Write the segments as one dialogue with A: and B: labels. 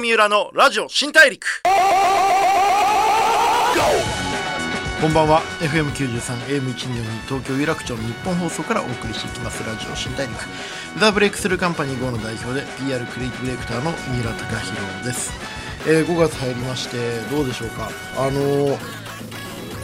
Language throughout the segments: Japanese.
A: 三浦のラジオ新大陸。こんばんは。FM93 AM124 東京有楽町の日本放送からお送りしていきます。ラジオ新大陸。ザ・ブレイクスルーカンパニー GO の代表で PR クリエイティブディレクターの三浦貴弘です、えー5月入りましてどうでしょうか。あのー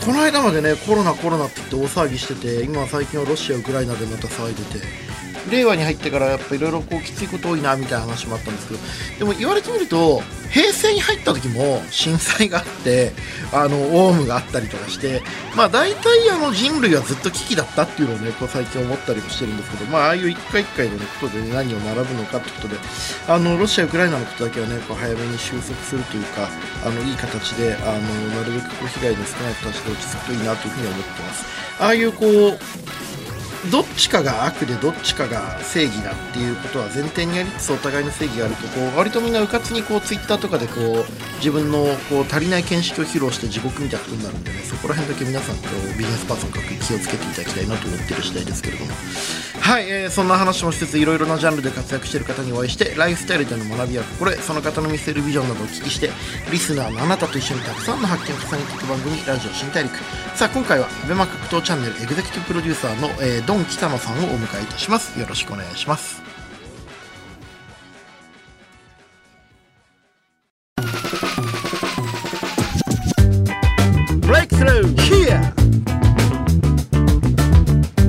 A: この間までねコロナコロナって言って大騒ぎしてて今最近はロシアウクライナでまた騒いでて。令和に入ってからやっぱいろいろこうきついこと多いなみたいな話もあったんですけどでも言われてみると平成に入った時も震災があってあのオウムがあったりとかしてまあ大体あの人類はずっと危機だったっていうのをねこう最近思ったりもしてるんですけどまあああいう一回一回の、ね、ことで、ね、何を学ぶのかってことであのロシアウクライナのことだけはねこう早めに収束するというかあのいい形であのなるべくこう被害の少ない形で落ち着くといいなというふうに思ってます。ああいうこうどっちかが悪でどっちかが正義だっていうことは前提にありつつお互いの正義があるとこう割とみんなうかつにこうツイッターとかでこう自分のこう足りない見識を披露して地獄みたいなことになるんでねそこら辺だけ皆さんこうビジネスパーソン各気をつけていただきたいなと思ってる次第ですけれども。はい、えーそんな話もしつついろいろなジャンルで活躍している方にお会いしてライフスタイルでの学びや心得その方の見せるビジョンなどをお聞きしてリスナーのあなたと一緒にたくさんの発見を重ねていく番組ラジオ新大陸。さあ今回は ABEMA 格闘チャンネルエグゼクティブプロデューサーの、えードン北野さんをお迎えいたします。よろしくお願いします。ブレイクスルー Here!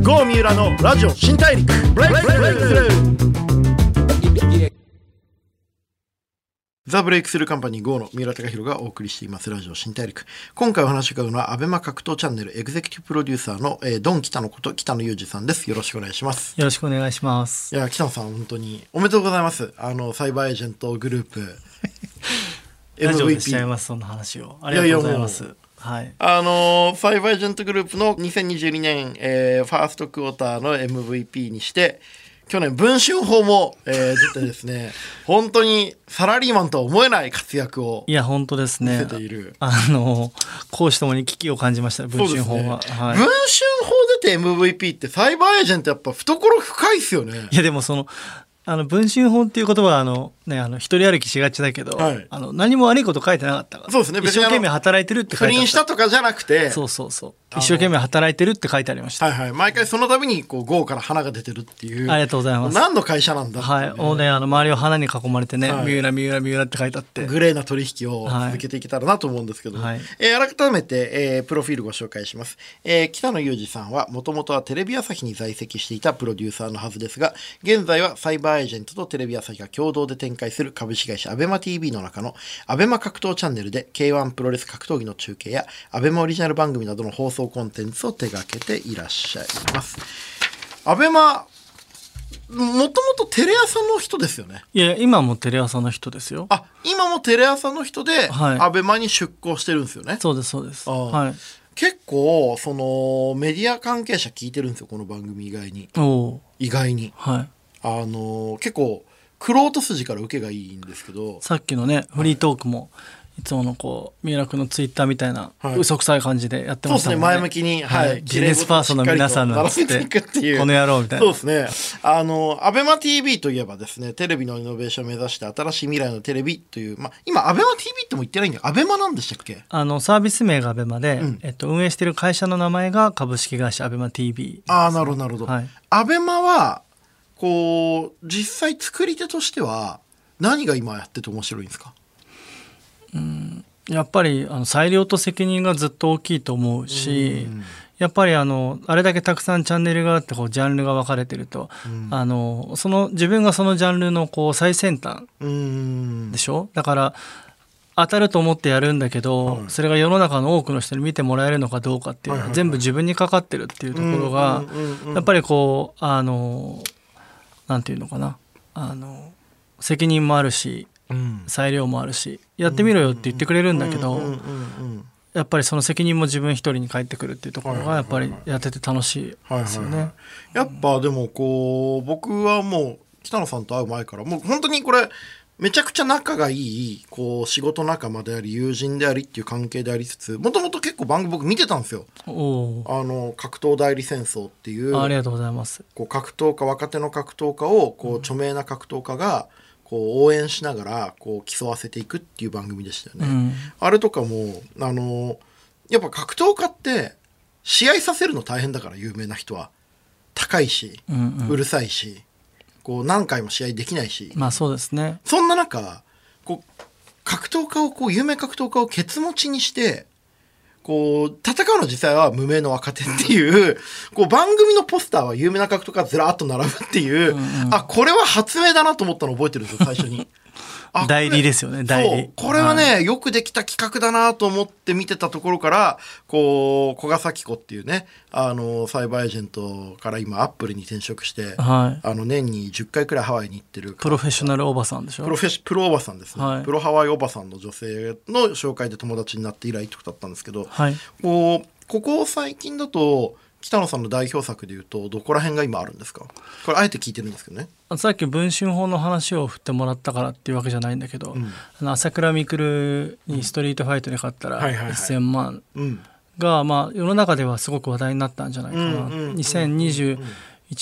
A: 郷三浦のラジオ新大陸。 Breakthrough The Breakthrough Company GO の三浦貴弘がお送りしていますラジオ新大陸今回お話を伺うのはアベマ格闘チャンネルエグゼクティブプロデューサーの、えードン北野こと北野裕二さんですよろしくお願いします
B: よろしくお願いします。
A: いや北野さん本当におめでとうございますあのサイバーエージェントグループ
B: ラジオでしちゃい
A: MVP
B: ます、そんな話を。ありがとうございます。
A: いやい
B: はい。
A: あのサイバーエージェントグループの2022年、えーファーストクォーターの MVP にして去年文春法も、えー出てですね 本当にサラリーマンとは思えない活躍を
B: いや、本当です
A: 見
B: ね
A: せている。
B: あの、講師ともに危機を感じました、文春法は。
A: ね。
B: は。い。
A: 文。春法出て MVP ってサイバーエージェントやっぱ懐深いっすよね。
B: いや、でもその、あの文春法っていう言葉はあのねあの一人歩きしがちだけど、
A: はい。
B: あの何も悪いこと書いてなかったから
A: そうですね。
B: 一生懸命働いてるって書
A: 不
B: いてあった。
A: 倫したとかじゃなくて。
B: そうそうそう。
A: の
B: 一生懸命働いてるって書いてありました、
A: はいはい。毎回その度にこう豪から花が出てるっていう。
B: ありがとうございます。
A: 何の会社なんだ
B: はい。もうねあの周りを花に囲まれてね、
A: はい。
B: 三浦三浦三浦って書いてあって。
A: グレーな取引を
B: はい
A: 続けていけたらなと思うんですけど、
B: はい。
A: えー改めて、えープロフィールご紹介します、えー北野裕二さんはもともとはテレビ朝日に在籍していたプロデューサーのはずですが現在はサイバーエージェントとテレビ朝日が共同で展開する株式会社 ABEMATV の中の ABEMA 格闘チャンネルで K1 プロレス格闘技の中継や ABEMA オリジナル番組などの放送コンテンツを手掛けていらっしゃいます。ABEMA もともとテレ朝の人ですよね？
B: いや今もテレ朝の人ですよ。
A: あ今もテレ朝の人で、
B: はい。
A: アベマに出向してるんですよね？
B: そうですそうです。はい。
A: 結構そのメディア関係者聞いてるんですよこの番組以外に。意外に。
B: はい。
A: あの結構クロート筋から受けがいいんですけど。
B: さっきのねフリートークもいつものこう三浦君のツイッターみたいな
A: はい。
B: 嘘くさい感じでやって
A: そうですね
B: ましたもんね
A: 前向きに、はい。
B: ビジネスパーソンの皆さんなんつっ
A: て
B: この野郎みたいな。
A: そうですね。あのアベマ t v といえばですねテレビのイノベーションを目指して新しい未来のテレビという、まあ、今アベマ t v っても言ってないんだよアベマなんでしたっけ？
B: あのサービス名がアベマで、
A: ん。
B: えっと、運営してる会社の名前が株式会社アベマ TV
A: ああなるほどなるほど、
B: はい。
A: アベマはこう実際作り手としては何が今やってて面白いんですか？
B: やっぱりあの裁量と責任がずっと大きいと思うし、やっぱりあのあれだけたくさんチャンネルがあってこうジャンルが分かれてると、あのその自分がそのジャンルのこう最先端でしょ？だから当たると思ってやるんだけど、それが世の中の多くの人に見てもらえるのかどうかっていうのは全部自分にかかってるっていうところがやっぱりこうあのなんていうのかな？あの責任もあるし
A: うん
B: 裁量もあるしやってみろよって言ってくれるんだけど、
A: うんうんうん
B: やっぱりその責任も自分一人に返ってくるっていうところがやっぱりやってて楽しい
A: はい
B: ですよね。
A: やっぱでもこう僕はもう北野さんと会う前からもう本当にこれめちゃくちゃ仲がいいこう仕事仲間であり友人でありっていう関係でありつつもともと結構番組僕見てたんですよ。
B: お
A: あの格闘代理戦争っていう。
B: おありがとうございます。
A: こう格闘家若手の格闘家をこう著名な格闘家がこう応援しながらこう競わせていくっていう番組でしたよね。
B: うん。
A: あれとかもあのやっぱ格闘家って試合させるの大変だから有名な人は。高いし、
B: うんうん。
A: うるさいしこう何回も試合できないし、
B: まあそうですね。
A: そんな中こう格闘家をこう有名格闘家をケツ持ちにしてこう戦うの実際は無名の若手っていうこう番組のポスターは有名な格闘家がずらっと並ぶっていう、あこれは発明だなと思ったの覚えてるんですよ最初に。
B: 代理ですよね代理。
A: これはね、よくできた企画だなと思って見てたところからこう古賀咲子っていうねあのサイバーエージェントから今アップルに転職して、
B: はい。
A: あの年に10回くらいハワイに行ってる
B: プロフェッショナルおばさんでしょ？
A: プロフェッシプロおばさんですね、
B: はい。
A: プロハワイおばさんの女性の紹介で友達になって以来ってことだったんですけど、
B: はい。
A: こうここ最近だと北野さんの代表作でいうとどこら辺が今あるんですか？これあえて聞いてるんですけどね。
B: さっき文春法の話を振ってもらったからっていうわけじゃないんだけど、
A: ん。
B: あの朝倉未来にストリートファイトで勝ったら
A: はいはいはい。
B: 1000万
A: うん。
B: が、まあ、世の中ではすごく話題になったんじゃないかな、
A: うんうんうんうん
B: 2021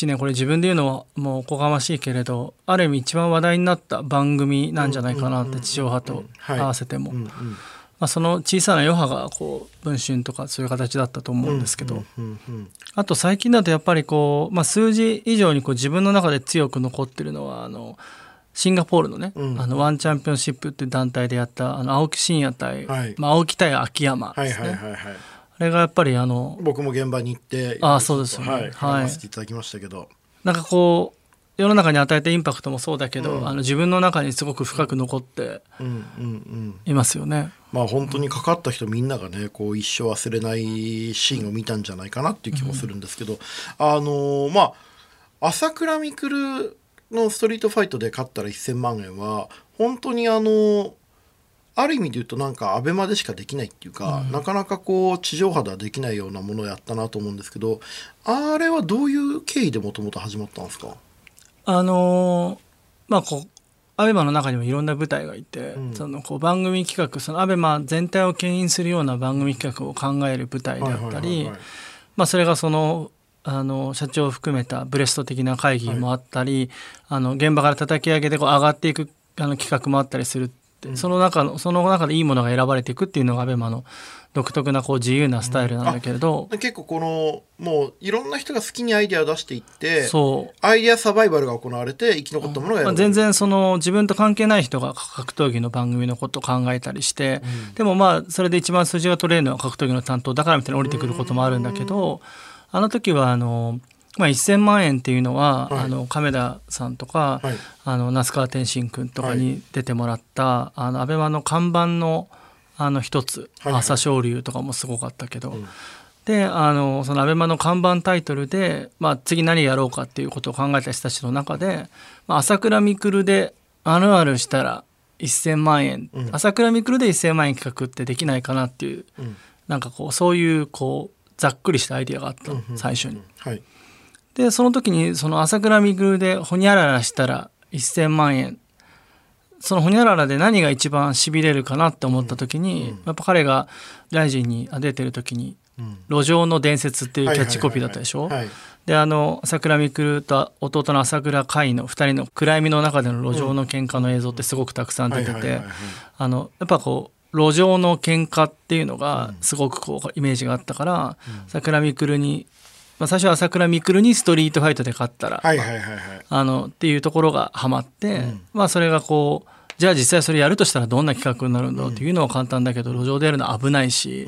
B: 年これ自分で言うのはもうおこがましいけれどある意味一番話題になった番組なんじゃないかなって地上波と
A: はい。
B: 合わせても、
A: うんうん
B: まあ、その小さな余波がこう文春とかそういう形だったと思うんですけど、あと最近だとやっぱりこう、まあ、数字以上にこう自分の中で強く残ってるのはあのシンガポールのね、
A: うん。
B: あのワンチャンピオンシップっていう団体でやったあの青木真也対、
A: はい。
B: まあ、青木対秋山
A: はい
B: ですね、あれがやっぱりあの
A: 僕も現場に行って
B: あそうですよね。
A: はい。
B: はい。
A: 絡ませていただきましたけど、
B: なんかこう世の中に与えたインパクトもそうだけど、
A: うん。
B: あの自分の中にすごく深く残って
A: うんうんうん。
B: いますよね。
A: まあ本当にかかった人みんながねこう一生忘れないシーンを見たんじゃないかなっていう気もするんですけど、あのーまあ朝倉未来のストリートファイトで勝ったら1,000万円は本当にあのーある意味で言うとなんかアベマでしかできないっていうか、なかなかこう地上波ではできないようなものをやったなと思うんですけどあれはどういう経緯でもともと始まったんですか？
B: あのーまあこうアベマの中にもいろんな舞台がいて、
A: うん。
B: そのこう番組企画そのアベマ全体を牽引するような番組企画を考える舞台であった
A: はいはい
B: りそれがそのあの社長を含めたブレスト的な会議もあったり、あの現場から叩き上げでこう上がっていくあの企画もあったりするって、その中のその中でいいものが選ばれていくっていうのがアベマの独特なこう自由なスタイルなんだけれど、
A: 結構このもういろんな人が好きにアイデアを出していって
B: そう。
A: アイデアサバイバルが行われて生き残ったものが選ば
B: まあ、全然その自分と関係ない人が格闘技の番組のことを考えたりして、でもまあそれで一番数字が取れるのは格闘技の担当だからみたいな降りてくることもあるんだけどあの時はあの、まあ、1,000万円っていうのは、
A: はい。
B: あの亀田さんとか、
A: はい。
B: あの那須川天心君とかに出てもらった、あのアベマの看板のあの一つ、
A: はいはい。
B: 朝青龍とかもすごかったけど。
A: ん。
B: であのそのアベマの看板タイトルで、まあ、次何やろうかっていうことを考えた人たちの中で、まあ、朝倉未来であるあるしたら1,000万円、
A: うん。
B: 朝倉未来で1,000万円企画ってできないかなっていう
A: うん。
B: なんかこうそういうこうざっくりしたアイディアがあったの、最初に。
A: はい。
B: でその時にその朝倉未来でほにゃららしたら1,000万円そのほにゃららで何が一番しびれるかなって思った時に、やっぱ彼がライジンに出てる時に
A: うん「
B: 路上の伝説」っていうキャッチコピーだったでしょ？
A: はい。
B: であの朝倉未来と弟の朝倉海の2人の暗闇の中での路上の喧嘩の映像ってすごくたくさん出ててやっぱこう路上の喧嘩っていうのがすごくこうイメージがあったから、朝倉未来に、まあ、最初は朝倉未来にストリートファイトで勝ったら、っていうところがハマって、まあそれがこうじゃあ実際それやるとしたらどんな企画になるんだろうっていうのは簡単だけど、路上でやるのは危ないし、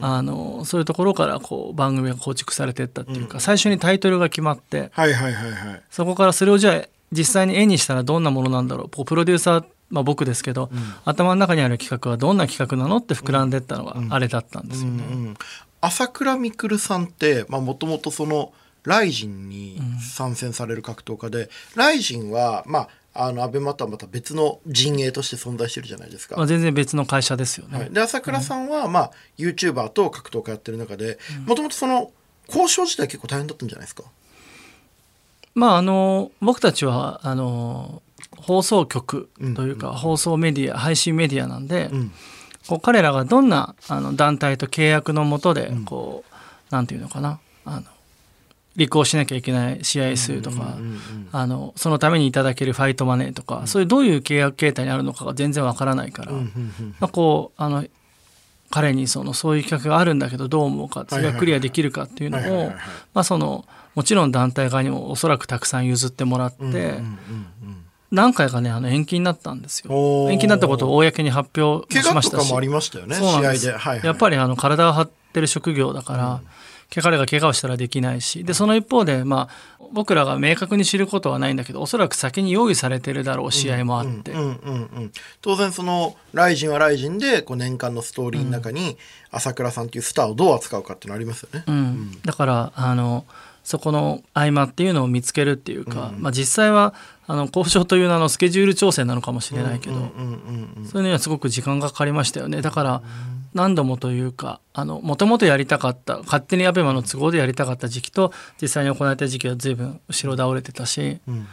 B: あのそういうところからこう番組が構築されていったっていうか、最初にタイトルが決まって
A: はいはいはいはい。
B: そこからそれをじゃあ実際に絵にしたらどんなものなんだろうプロデューサー、まあ、僕ですけど、頭の中にある企画はどんな企画なのって膨らんでいったのがあれだったんですよね。
A: うん朝倉未来さんってもともとそのライジンに参戦される格闘家で、ライジンはまああのアベマとはまた別の陣営として存在してるじゃないですか。
B: まあ、全然別の会社ですよね。
A: はい、で朝倉さんは、まあ YouTuber と格闘家やってる中でもともとその交渉自体結構大変だったんじゃないですか？
B: まああの僕たちはあの放送局というか、放送メディア配信メディアなんで、
A: うん。
B: こう彼らがどんなあの団体と契約のもとでこう、なんていうのかな。あの履行しなきゃいけない試合数とか、あのそのためにいただけるファイトマネーとか、そういうどういう契約形態にあるのかが全然わからないから、まあ、こうあの彼にそのそういう企画があるんだけどどう思うかそれがクリアできるかっていうのをまあそのもちろん団体側にもおそらくたくさん譲ってもらって。何回かねあの延期になったんですよ。延期になったことを公に発表
A: 怪
B: しましたし。
A: 我とかもありましたよね試合で、はいはい、
B: やっぱりあの体を張ってる職業だから、彼が怪我をしたらできないし。でその一方で、まあ、僕らが明確に知ることはないんだけどおそらく先に用意されてるだろう試合もあって、
A: うんうんうん、当然その「ライジンはライジンでこう年間のストーリーの中に朝倉さんっていうスターをどう扱うかっていうのありますよね。
B: うん。だからあのそこの合間っていうのを見つけるっていうか、まあ、実際はあの交渉という名のスケジュール調整なのかもしれないけど、
A: うんうんうん
B: そういうのにはすごく時間がかかりましたよね。だから何度もというかもともとやりたかった勝手にアベマの都合でやりたかった時期と実際に行われた時期は随分後ろ倒れてたし、
A: ん。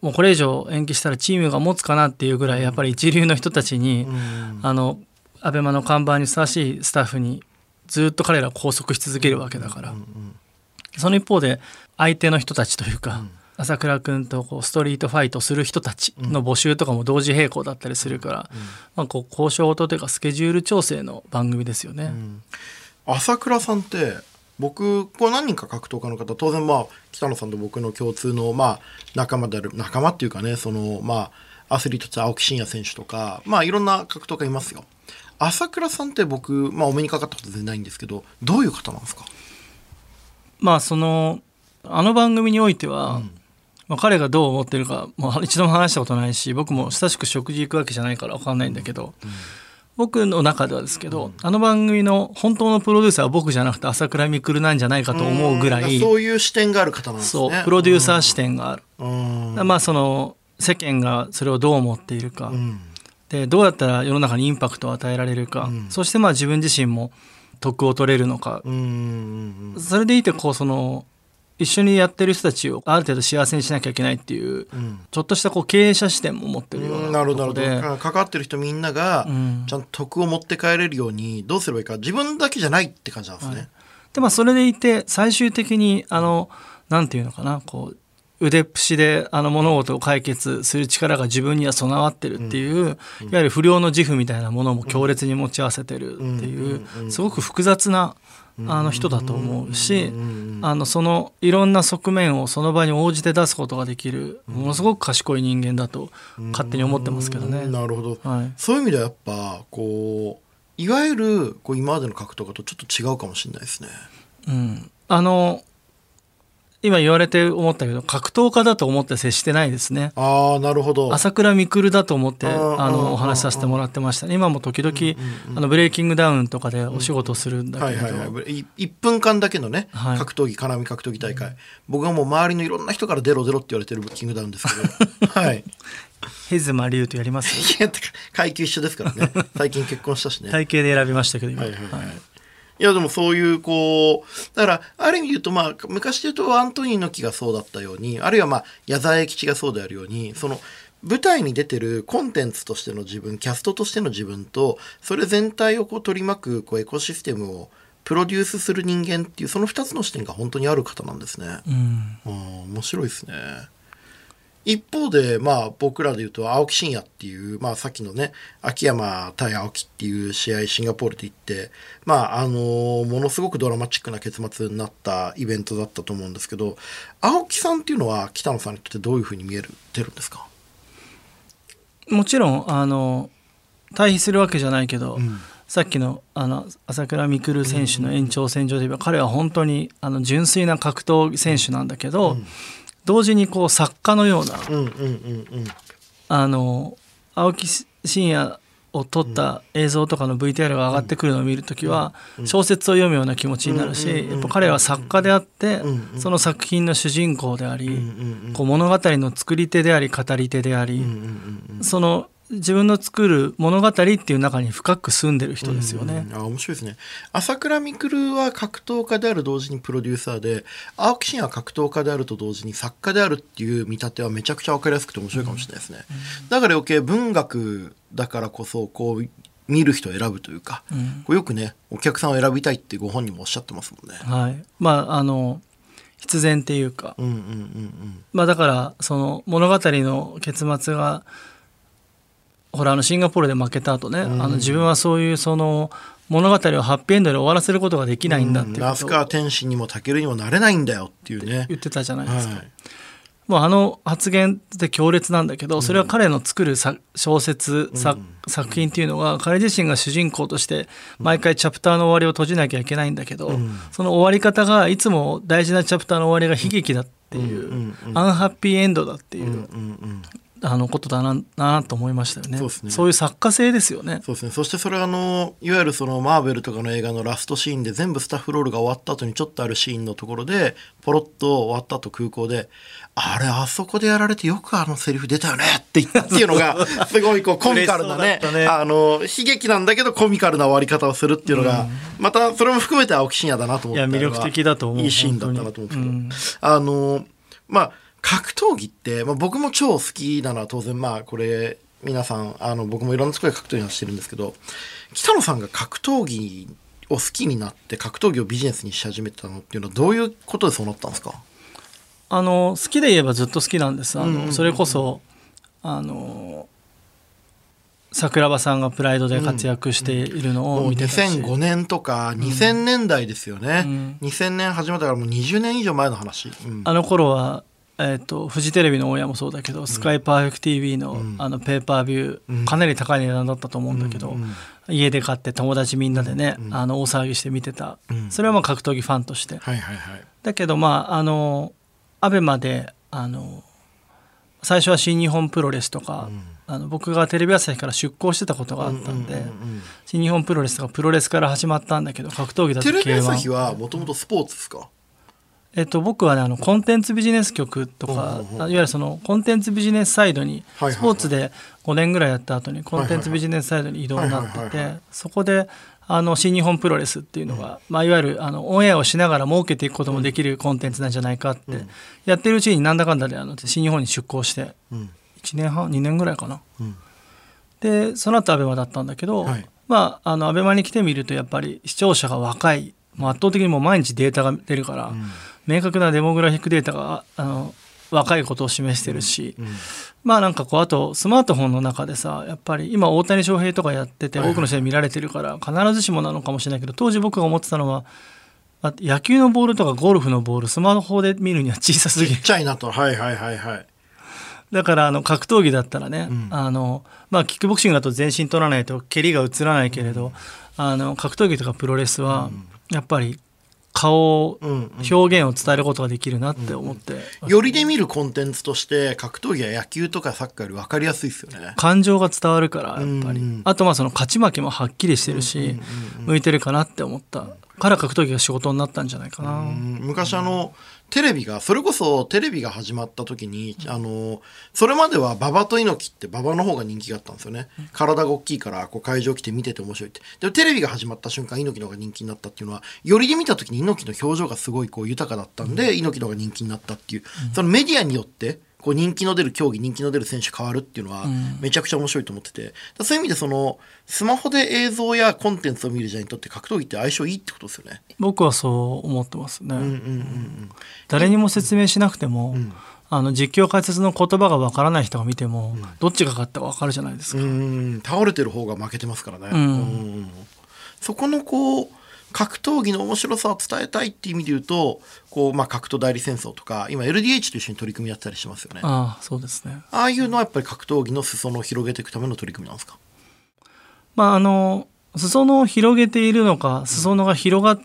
B: もうこれ以上延期したらチームが持つかなっていうぐらいやっぱり一流の人たちに、
A: ん
B: あのアベマの看板にふさわしいスタッフにずっと彼らを拘束し続けるわけだから、その一方で相手の人たちというか、朝倉君とこうストリートファイトする人たちの募集とかも同時並行だったりするから、まあ、こう交渉というかスケジュール調整の番組ですよね。
A: 朝倉さんって僕こう何人か格闘家の方当然まあ北野さんと僕の共通のまあ仲間である仲間っていうかねそのまあアスリートとして青木真也選手とかまあいろんな格闘家いますよ。朝倉さんって僕、まあ、お目にかかったこと全然ないんですけどどういう方なんですか？
B: まあそのあの番組においては、まあ、彼がどう思ってるかもう一度も話したことないし僕も親しく食事行くわけじゃないから分かんないんだけど、僕の中ではですけど、あの番組の本当のプロデューサーは僕じゃなくて朝倉未来なんじゃないかと思うぐらい、
A: そういう視点がある方なんですね。
B: そうプロデューサー視点がある、
A: うん。
B: まあその世間がそれをどう思っているか、
A: うん。
B: でどうやったら世の中にインパクトを与えられるか、そしてまあ自分自身も得を取れるのか、
A: うんうん。
B: それでいてこうその一緒にやってる人たちをある程度幸せにしなきゃいけないっていう、
A: ん。
B: ちょっとしたこう経営者視点も持ってるよ
A: う
B: うんな
A: なるほど
B: とこで、
A: なるほど。関わってる人みんなが
B: ん。
A: ちゃんと得を持って帰れるようにどうすればいいか自分だけじゃないって感じなんですね、
B: でまあそれでいて最終的にあのなんていうのかなこう腕っぷしであの物事を解決する力が自分には備わってるっていう、いわゆる不良の自負みたいなものも強烈に持ち合わせてるっていう、すごく複雑なあの人だと思うし、あのそのいろんな側面をその場に応じて出すことができるものすごく賢い人間だと勝手に思ってますけどね。
A: なるほど、
B: はい。
A: そういう意味ではやっぱこういわゆるこう今までの格闘家とちょっと違うかもしれないですね。
B: うん、あの今言われて思ったけど格闘家だと思って接してないですね。
A: ああなるほど。
B: 朝倉未来だと思って
A: うんうん
B: あ
A: うん。
B: のお話しさせてもらってましたね。今も時々あのブレイキングダウンとかでお仕事するんだ
A: はい
B: けれど。
A: はいはいい。1分間だけのね、
B: はい。
A: 格闘技金網格闘技大会、僕はもう周りのいろんな人から出ろ出ろって言われてるキングダウンですけど。はい。
B: ヘズマリとやります？
A: 階級一緒ですからね。最近結婚したしね。
B: 体型で選びましたけど今、
A: はいはいはい。
B: はい
A: いやでもそういうこうだからある意味で言うとまあ昔で言うとアントニー猪木がそうだったようにあるいはまあ矢沢永吉がそうであるようにその舞台に出てるコンテンツとしての自分キャストとしての自分とそれ全体をこう取り巻くこうエコシステムをプロデュースする人間っていうその2つの視点が本当にある方なんですね。
B: うん
A: うん面白いですね。一方で、まあ、僕らで言うと青木真也っていう、まあ、さっきのね秋山対青木っていう試合シンガポールで行って、まああのものすごくドラマチックな結末になったイベントだったと思うんですけど青木さんっていうのは北野さんにとってどういうふうに見えるてるんですか、
B: もちろんあの対比するわけじゃないけど、
A: ん。
B: さっきのあの朝倉未来選手の延長線上で言えば、彼は本当にあの純粋な格闘選手なんだけど、同時にこう作家のようなあの青木真也を撮った映像とかの VTR が上がってくるのを見るときは小説を読むような気持ちになるしやっぱ彼は作家であってその作品の主人公でありこう物語の作り手であり語り手でありその自分の作る物語っていう中に深く住んでる人ですよね。
A: うん。あ面白いですね。朝倉未来は格闘家である同時にプロデューサーで青木真也は格闘家であると同時に作家であるっていう見立てはめちゃくちゃ分かりやすくて面白いかもしれないですね、だから余計文学だからこそこう見る人を選ぶというか、こうよくねお客さんを選びたいってご本人もおっしゃってますもんね、
B: はい、まああの必然っていうか、
A: うんうんうん。
B: まあだからその物語の結末がほらあのシンガポールで負けた後ね、
A: ん。
B: あの自分はそういうその物語をハッピーエンドで終わらせることができないんだっていうことを
A: 那須川天心にも武にもなれないんだよっていうね。
B: 言ってたじゃないですか。
A: はい。
B: もうあの発言って強烈なんだけどそれは彼の作るさ小説、さ作品っていうのは彼自身が主人公として毎回チャプターの終わりを閉じなきゃいけないんだけど、その終わり方がいつも大事なチャプターの終わりが悲劇だっていう、
A: うんうん
B: アンハッピーエンドだっていう、
A: うんうん
B: あのことだななと思いましたよね。
A: そうですね。
B: いう作家性ですよね。
A: そうですね。そしてそれはあのいわゆるそのマーベルとかの映画のラストシーンで全部スタッフロールが終わった後にちょっとあるシーンのところでポロッと終わった後空港であれあそこでやられてよくあのセリフ出たよねって言ったっていうのが すごいこうコミカルなね
B: ね。
A: あの悲劇なんだけどコミカルな終わり方をするっていうのが、またそれも含めて青木真也だなと思って
B: いや魅力的だと思う
A: いいシーンだったなと思うんですけど、
B: 本
A: あのまあ格闘技って、まあ、僕も超好きなのは当然まあこれ皆さんあの僕もいろんなところで格闘技をしてるんですけど北野さんが格闘技を好きになって格闘技をビジネスにし始めたのっていうのはどういうことでそうなったんですか？
B: あの好きで言えばずっと好きなんです。あの、
A: うんうんうん。
B: それこそあの桜庭さんがプライドで活躍しているのを見てたし、
A: 2005年とか2000年代ですよね、
B: うん。
A: 2000年始まったからもう20年以上前の話、うん。
B: あの頃は、えー、とフジテレビのオンエアもそうだけど、スカイパーフェクト TV の,、
A: ん。
B: あのペーパービュー、
A: うん。
B: かなり高い値段だったと思うんだけど、
A: うんうん
B: 家で買って友達みんなでね、
A: うん
B: あの大騒ぎして見てた、
A: うん。
B: それはまあ格闘技ファンとして、
A: はいはいはい。
B: だけどまああのアベマであの最初は新日本プロレスとか、
A: うん。
B: あの僕がテレビ朝日から出向してたことがあったんで、
A: うんうんうんうん。
B: 新日本プロレスとかプロレスから始まったんだけど格闘技だと
A: テレビ朝
B: K1
A: 日はもともとスポーツですか？
B: えっと、僕はねあのコンテンツビジネス局とか、いわゆるそのコンテンツビジネスサイドに、スポーツで5年ぐらいやった後にコンテンツビジネスサイドに移動になっててそこであの新日本プロレスっていうのが、まあ、いわゆるあのオンエアをしながら儲けていくこともできるコンテンツなんじゃないかって、やってるうちになんだかんだであの新日本に出向して
A: うん。
B: 1年半2年ぐらいかな。
A: うん。
B: でその後アベマだったんだけど、
A: はい。
B: まああのアベマに来てみるとやっぱり視聴者が若い。もう圧倒的にもう毎日データが出るから、明確なデモグラフィックデータがあの若いことを示してるし、
A: うん。
B: まあなんかこうあとスマートフォンの中でさやっぱり今大谷翔平とかやってて多くの人に見られてるから必ずしもなのかもしれないけど当時僕が思ってたのはまあ野球のボールとかゴルフのボールスマホで見るには小さすぎる。
A: ちっちゃいなと。はいはいはいはい。
B: だからあの格闘技だったらね、
A: うん。
B: あのまあ、キックボクシングだと全身取らないと蹴りが映らないけれど、あの格闘技とかプロレスはやっぱり顔表現を伝えることができるなって思って、
A: よりで見るコンテンツとして格闘技は野球とかサッカーより分かりやすいですよね。
B: 感情が伝わるからやっぱり、
A: うん
B: あとまあその勝ち負けもはっきりしてるし、向いてるかなって思ったから格闘技が仕事になったんじゃないかな、
A: うん。昔あのテレビがそれこそテレビが始まった時にあのそれまでは馬場と猪木って馬場の方が人気があったんですよね。体が大きいからこう会場来て見てて面白いって。でもテレビが始まった瞬間猪木の方が人気になったっていうのはよりで見た時に猪木の表情がすごいこう豊かだったんで、猪木の方が人気になったっていう、そのメディアによってこう人気の出る競技人気の出る選手変わるっていうのはめちゃくちゃ面白いと思ってて、そういう意味でそのスマホで映像やコンテンツを見る時代にとって格闘技って相性いいってことですよね。
B: 僕はそう思ってますね、
A: うんうんうんうん。
B: 誰にも説明しなくても、あの実況解説の言葉がわからない人が見ても、どっちが勝ったかわかるじゃないですか、
A: うん倒れてる方が負けてますからね、
B: ん
A: うん。そこのこう格闘技の面白さを伝えたいっていう意味で言うとこう、まあ、格闘代理戦争とか今 LDH と一緒に取り組みやってたりしますよね。あ
B: ああそうですね。
A: あいうのはやっぱり格闘技の裾野を広げていくための取り組みなんですか？
B: まああの裾野を広げているのか裾野が広がっ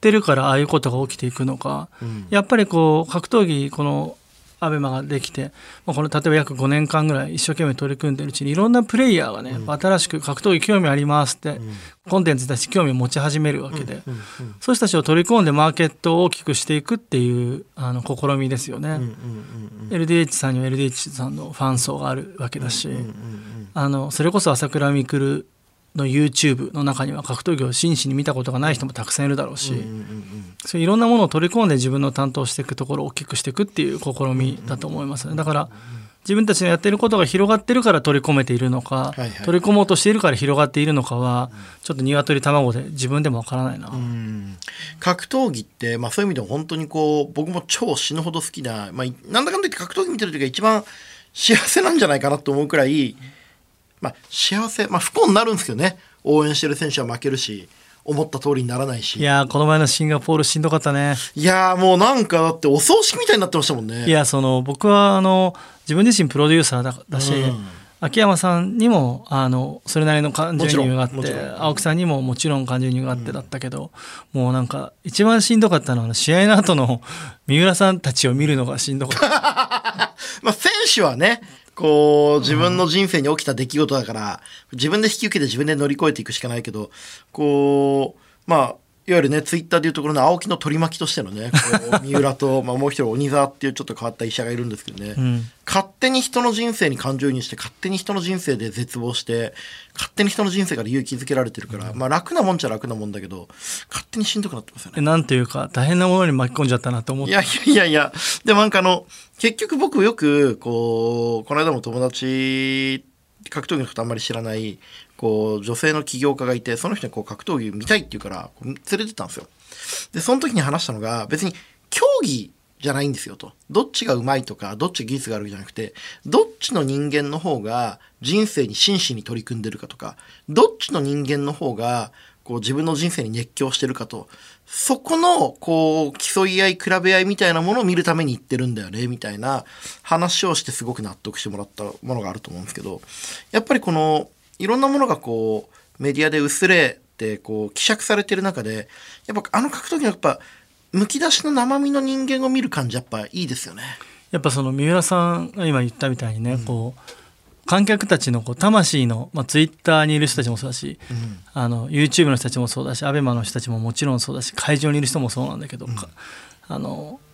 B: てるからああいうことが起きていくのか、
A: ん。
B: やっぱりこう格闘技このアベマができて、まあ、この例えば約5年間ぐらい一生懸命取り組んでるうちにいろんなプレイヤーがね、新しく格闘技興味ありますって、コンテンツに対して興味を持ち始めるわけで、そういう人たちを取り込んでマーケットを大きくしていくっていうあの試みですよね。LDH さんには LDH さんのファン層があるわけだし、あのそれこそ朝倉未来の YouTube の中には格闘技を真摯に見たことがない人もたくさんいるだろうし、そういういろんなものを取り込んで自分の担当していくところを大きくしていくっていう試みだと思います。ねだから自分たちのやってることが広がってるから取り込めているのか、
A: はいはい。
B: 取り込もうとしているから広がっているのかは、ちょっと鶏卵で自分でもわからないな、
A: うん。格闘技って、まあ、そういう意味でも本当にこう僕も超死ぬほど好きな、まあ、いなんだかんだ言って格闘技見てる時が一番幸せなんじゃないかなと思うくらい、まあ、幸せ、まあ、不幸になるんですけどね。応援してる選手は負けるし思った通りにならないし。
B: いやーこの前のシンガポールしんどかったね。
A: いやーもうなんかだってお葬式みたいになってましたもんね。
B: いやその僕はあの自分自身プロデューサーだだし、
A: うん。
B: 秋山さんにもあのそれなりの感情移入があって青木さんにももちろん感情移入があってだったけど、もうなんか一番しんどかったのは試合の後の三浦さんたちを見るのがしんどかった。
A: まあ、選手はねこう自分の人生に起きた出来事だから、自分で引き受けて自分で乗り越えていくしかないけどこうまあわゆるねツイッターでいうところの青木の取り巻きとしてのね 三浦と、まあ、もう一人鬼沢っていうちょっと変わった医者がいるんですけどね、
B: ん。
A: 勝手に人の人生に感情移入して勝手に人の人生で絶望して勝手に人の人生から勇気づけられてるから、まあ楽なもんちゃ楽なもんだけど勝手にしんどくなってますよね。
B: なんていうか大変なものに巻き込んじゃったなと思って
A: いやいやいやいや、でもなんかあの、結局僕よく、こう、この間も友達、格闘技のことあんまり知らない、こう、女性の起業家がいて、その人にこう格闘技見たいって言うから、こう連れてったんですよ。で、その時に話したのが、別に競技じゃないんですよと。どっちが上手いとか、どっち技術があるじゃなくて、どっちの人間の方が人生に真摯に取り組んでるかとか、どっちの人間の方が、こう自分の人生に熱狂してるかと、そこの、こう、競い合い、比べ合いみたいなものを見るために行ってるんだよね、みたいな話をしてすごく納得してもらったものがあると思うんですけど、やっぱりこの、いろんなものがこう、メディアで薄れて、こう、希釈されてる中で、やっぱあの格闘技のやっぱ、むき出しの生身の人間を見る感じ、やっぱいいですよね。
B: やっぱその三浦さんが今言ったみたいにね、こう観客たちのこう魂の、まあ、ツイッターにいる人たちもそうだし、あの YouTube の人たちもそうだし ABEMA の人たちももちろんそうだし会場にいる人もそうなんだけど、かあのえ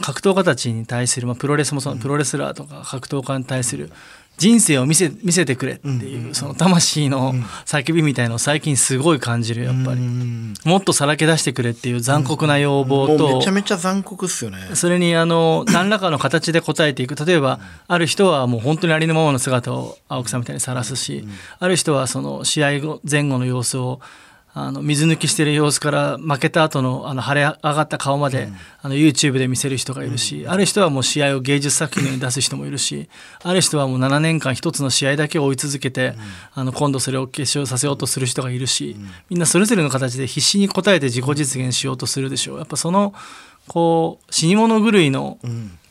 B: 格闘家たちに対する、まあ、プロレスもそう、プロレスラーとか格闘家に対する人生を見せ見せてくれっていう、その魂の叫びみたいのを最近すごい感じるやっぱり、
A: うん
B: もっとさらけ出してくれっていう残酷な要望と、
A: めちゃめちゃ残酷っすよね。
B: それにあの何らかの形で答えていく。例えばある人はもう本当にありのままの姿を青木さんみたいにさらすし、ある人はその試合後前後の様子をあの水抜きしてる様子から負けた後のあの腫れ上がった顔まで、あの YouTube で見せる人がいるし、ある人はもう試合を芸術作品に出す人もいるしある人はもう7年間一つの試合だけを追い続けて、あの今度それを決勝させようとする人がいるし、みんなそれぞれの形で必死に応えて自己実現しようとするでしょう。やっぱそのこう死に物狂いの、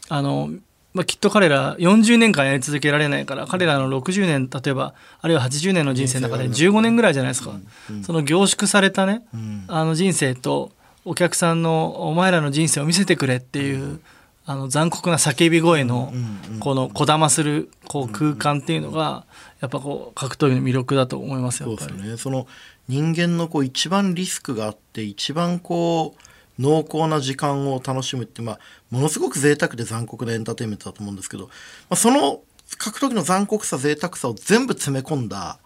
B: あのまあ、きっと彼ら40年間やり続けられないから彼らの60年例えばあるいは80年の人生の中で15年ぐらいじゃないですか、その凝縮されたね、あの人生とお客さんのお前らの人生を見せてくれっていう、あの残酷な叫び声のこのこだまするこう空間っていうのがやっぱこう格闘技の魅力だと思います。
A: よね。その人間のこう一番リスクがあって一番こう濃厚な時間を楽しむって、まあ、ものすごく贅沢で残酷なエンターテインメントだと思うんですけど、まあ、その格闘技の残酷さ贅沢さを全部詰め込んだ、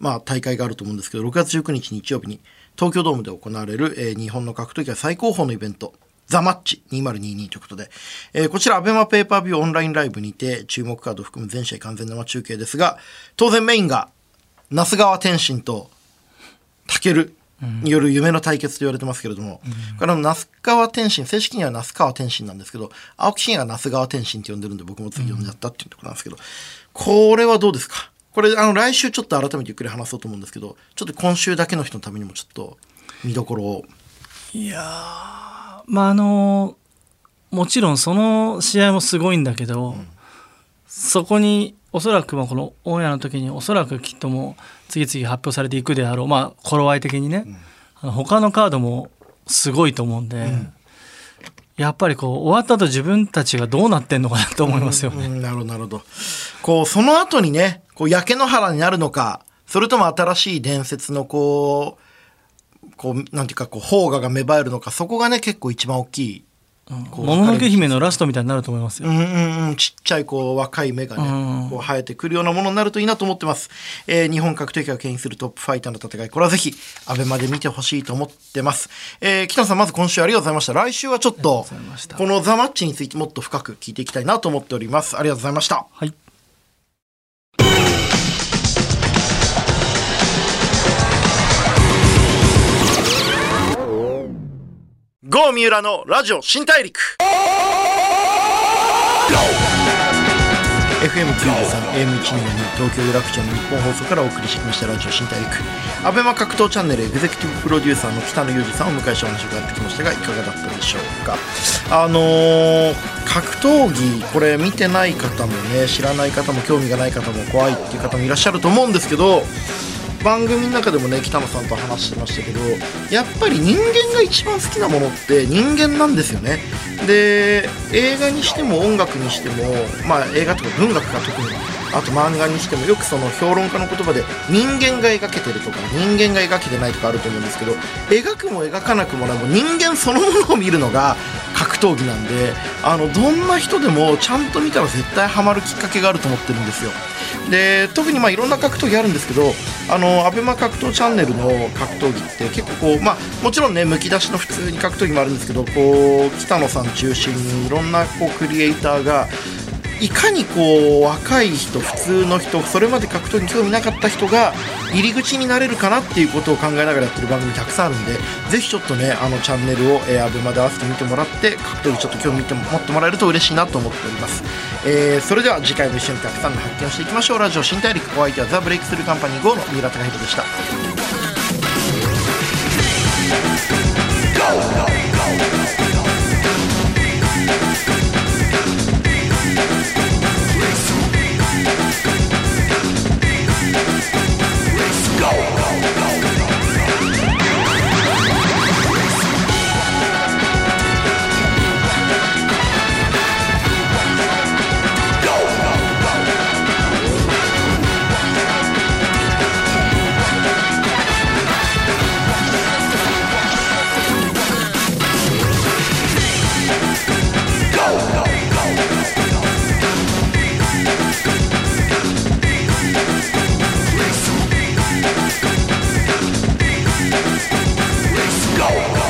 A: まあ、大会があると思うんですけど6月19日日曜日に東京ドームで行われる、えー日本の格闘技は最高峰のイベントザ・マッチ2022ということで、えーこちら、アベマペーパービューオンラインライブにて、注目カード含む全試合完全生中継ですが、当然メインが、那須川天心と、タケルによる夢の対決と言われてますけれども、これあの那須川天心、正式には那須川天心なんですけど、青木真也が那須川天心って呼んでるんで、僕も次呼んじゃったっていうところなんですけど、これはどうですか？これ、あの、来週ちょっと改めてゆっくり話そうと思うんですけど、ちょっと今週だけの人のためにもちょっと見どころを。
B: いやーまああのもちろんその試合もすごいんだけど、そこにおそらくまあこのオンエアの時におそらくきっともう次々発表されていくであろうまあ頃合い的にね、あの他のカードもすごいと思うんで、やっぱりこう終わった後自分たちがどうなってんのかなと思いますよね。
A: うんなるほど、なるほど。こう、その後にね、こう、焼け野原になるのか、それとも新しい伝説のこう、こう、なんていうか、こう、邦画が芽生えるのか、そこがね、結構一番大きい
B: もののけ姫のラストみたいになると思いますよ。
A: うんうんうん、ちっちゃいこう若い芽がね、
B: うん
A: こう生えてくるようなものになるといいなと思ってます。えー日本格闘技が牽引するトップファイターの戦い、これはぜひ、アベマで見てほしいと思ってます。えー北野さん、まず今週ありがとうございました。来週はちょっとこのザマッチについてもっと深く聞いていきたいなと思っております。ありがとうございました。
B: はい。
A: ゴー三浦のラジオ新大陸 FM93、AM1 東京有楽町の日本放送からお送りしてきましたラジオ新大陸。アベマ格闘チャンネルエグゼクティブプロデューサーの北野裕二さんをお迎えしてお話を伺ってきましたが、いかがだったでしょうか。あのー格闘技、これ見てない方もね、知らない方も興味がない方も怖いっていう方もいらっしゃると思うんですけど、番組の中でもね北野さんと話してましたけどやっぱり人間が一番好きなものって人間なんですよね。で映画にしても音楽にしてもまあ映画とか文学が特にあと漫画にしてもよくその評論家の言葉で人間が描けてるとか人間が描けてないとかあると思うんですけど描くも描かなくもないもう人間そのものを見るのが格闘技なんであのどんな人でもちゃんと見たら絶対ハマるきっかけがあると思ってるんですよ。で特にまあいろんな格闘技あるんですけどあのアベマ格闘チャンネルの格闘技って結構こうまあもちろんねむき出しの普通に格闘技もあるんですけどこう北野さん中心にいろんなこうクリエイターがいかにこう若い人普通の人それまで格闘技に興味なかった人が入り口になれるかなっていうことを考えながらやってる番組たくさんあるんでぜひちょっとねあのチャンネルを、えー、アベマで合わせて見てもらって格闘技ちょっと興味持ってもらえると嬉しいなと思っております、えーそれでは次回も一緒にたくさんの発見をしていきましょう。ラジオ新大陸お相手はザ・ブレイクスルーカンパニー GO の三浦貴弘でした。No!